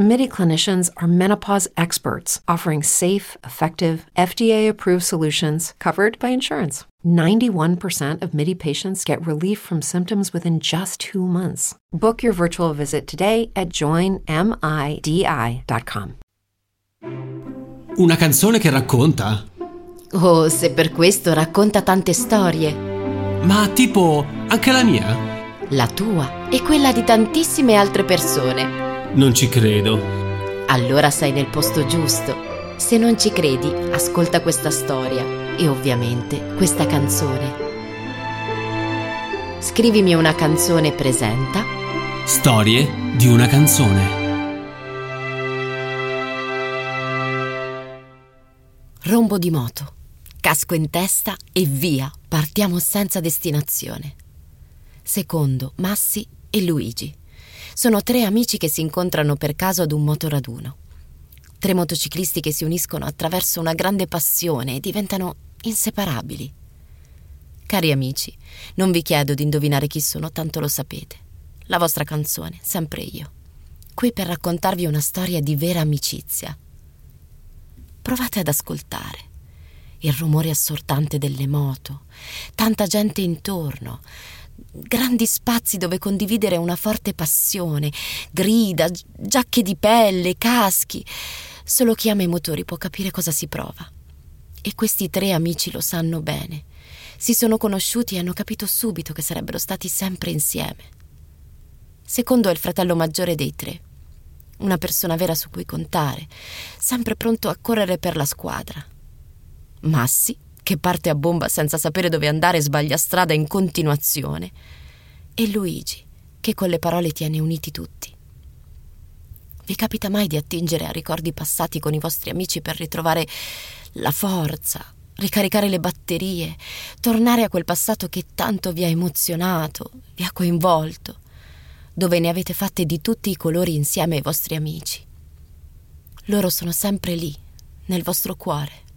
MIDI clinicians are menopause experts offering safe, effective, FDA approved solutions covered by insurance. 91% of MIDI patients get relief from symptoms within just two months. Book your virtual visit today at joinmidi.com. Una canzone che racconta? Oh, se per questo racconta tante storie. Ma tipo anche la mia? La tua e quella di tantissime altre persone. Non ci credo. Allora sei nel posto giusto. Se non ci credi, ascolta questa storia e ovviamente questa canzone. Scrivimi una canzone presenta Storie di una canzone. Rombo di moto, casco in testa e via, partiamo senza destinazione. Secondo Massi e Luigi. Sono tre amici che si incontrano per caso ad un motoraduno. Tre motociclisti che si uniscono attraverso una grande passione e diventano inseparabili. Cari amici, non vi chiedo di indovinare chi sono, tanto lo sapete. La vostra canzone, sempre io. Qui per raccontarvi una storia di vera amicizia. Provate ad ascoltare. Il rumore assortante delle moto, tanta gente intorno, grandi spazi dove condividere una forte passione, grida, giacche di pelle, caschi. Solo chi ama i motori può capire cosa si prova. E questi tre amici lo sanno bene. Si sono conosciuti e hanno capito subito che sarebbero stati sempre insieme. Secondo è il fratello maggiore dei tre. Una persona vera su cui contare, sempre pronto a correre per la squadra. Massi che parte a bomba senza sapere dove andare e sbaglia strada in continuazione, e Luigi, che con le parole tiene uniti tutti. Vi capita mai di attingere a ricordi passati con i vostri amici per ritrovare la forza, ricaricare le batterie, tornare a quel passato che tanto vi ha emozionato, vi ha coinvolto, dove ne avete fatte di tutti i colori insieme ai vostri amici? Loro sono sempre lì, nel vostro cuore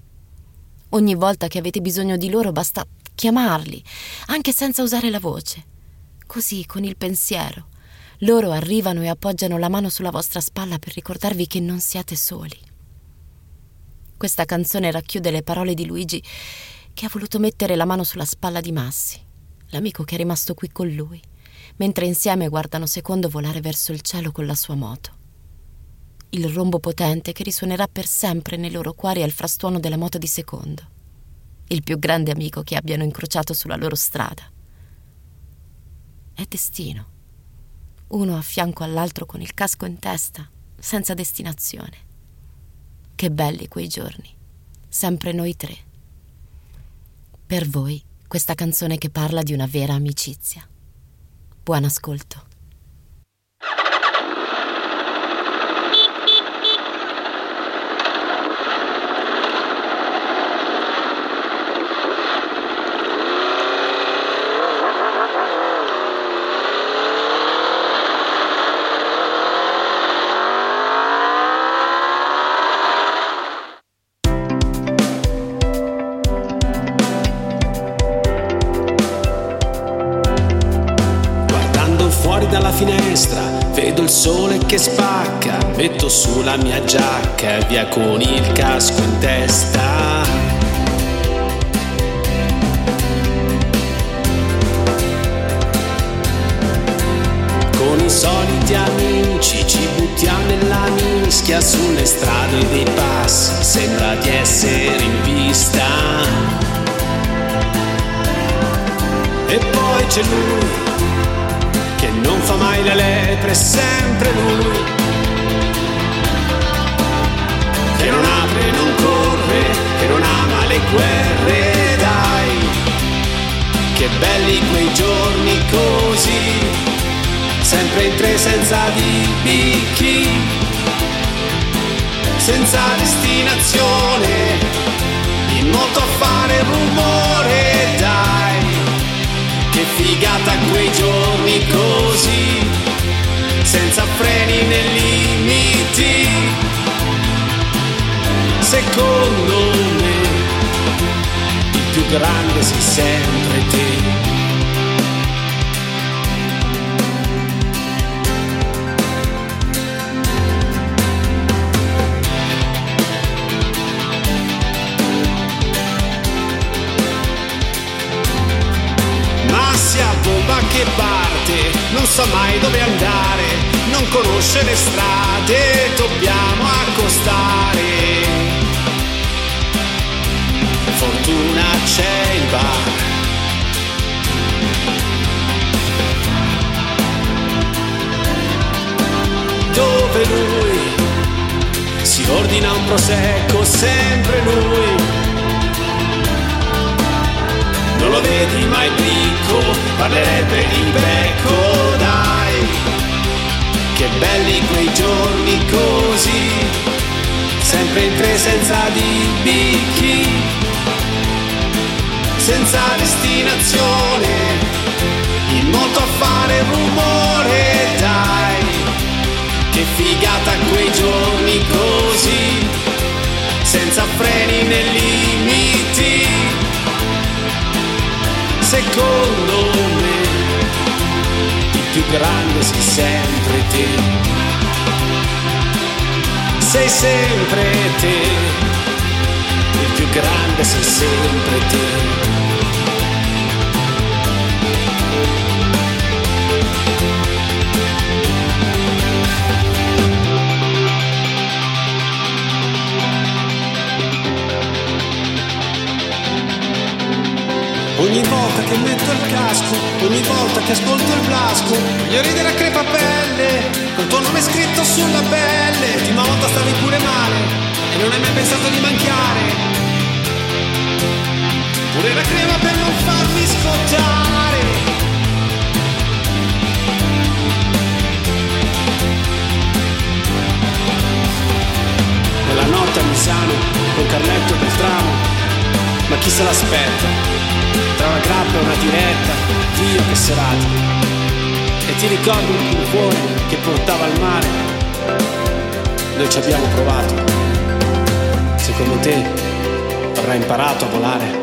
Ogni volta che avete bisogno di loro basta chiamarli, anche senza usare la voce. Così, con il pensiero, loro arrivano e appoggiano la mano sulla vostra spalla per ricordarvi che non siete soli. Questa canzone racchiude le parole di Luigi che ha voluto mettere la mano sulla spalla di Massi, l'amico che è rimasto qui con lui, mentre insieme guardano secondo volare verso il cielo con la sua moto il rombo potente che risuonerà per sempre nei loro cuori al frastuono della moto di secondo, il più grande amico che abbiano incrociato sulla loro strada. È destino, uno a fianco all'altro con il casco in testa, senza destinazione. Che belli quei giorni, sempre noi tre. Per voi questa canzone che parla di una vera amicizia. Buon ascolto. Finestra, vedo il sole che spacca, metto su la mia giacca e via con il casco in testa. Con i soliti amici ci buttiamo nella mischia sulle strade dei passi, sembra di essere in pista. E poi c'è lui è sempre lui. Che non apre, non corre, che non ama le guerre, dai. Che belli quei giorni così, sempre in tre senza di bicchi, senza destinazione, in moto a fare rumore, dai che figata quei giorni così, grande sei sempre te. Ma sia bomba che parte, non sa mai dove andare, non conosce le strade, dobbiamo accostare. Fortuna c'è il bar. Dove lui si ordina un prosecco, sempre lui. Non lo vedi mai bricco, parlerebbe di becco, dai. Che belli quei giorni così, sempre in presenza di bicchi, senza destinazione, in molto a fare rumore, dai. Che figata quei giorni così, senza freni né limiti secondo me il più grande sei sempre te. Sei sempre te, il più grande sei sempre te. Ogni volta che metto il casco, ogni volta che ascolto il blasco, voglio ridere a crepapelle, col tuo nome scritto sulla pelle. L'ultima volta stavi pure male e non hai mai pensato di manchiare. Pure la crema per non farmi scottare. Nella notte a Misano, con Carletto del tramo, ma chi se l'aspetta? tra una grappa e una diretta, Dio che serata. E ti ricordi un cuore che portava al mare? Noi ci abbiamo provato. Secondo te avrai imparato a volare?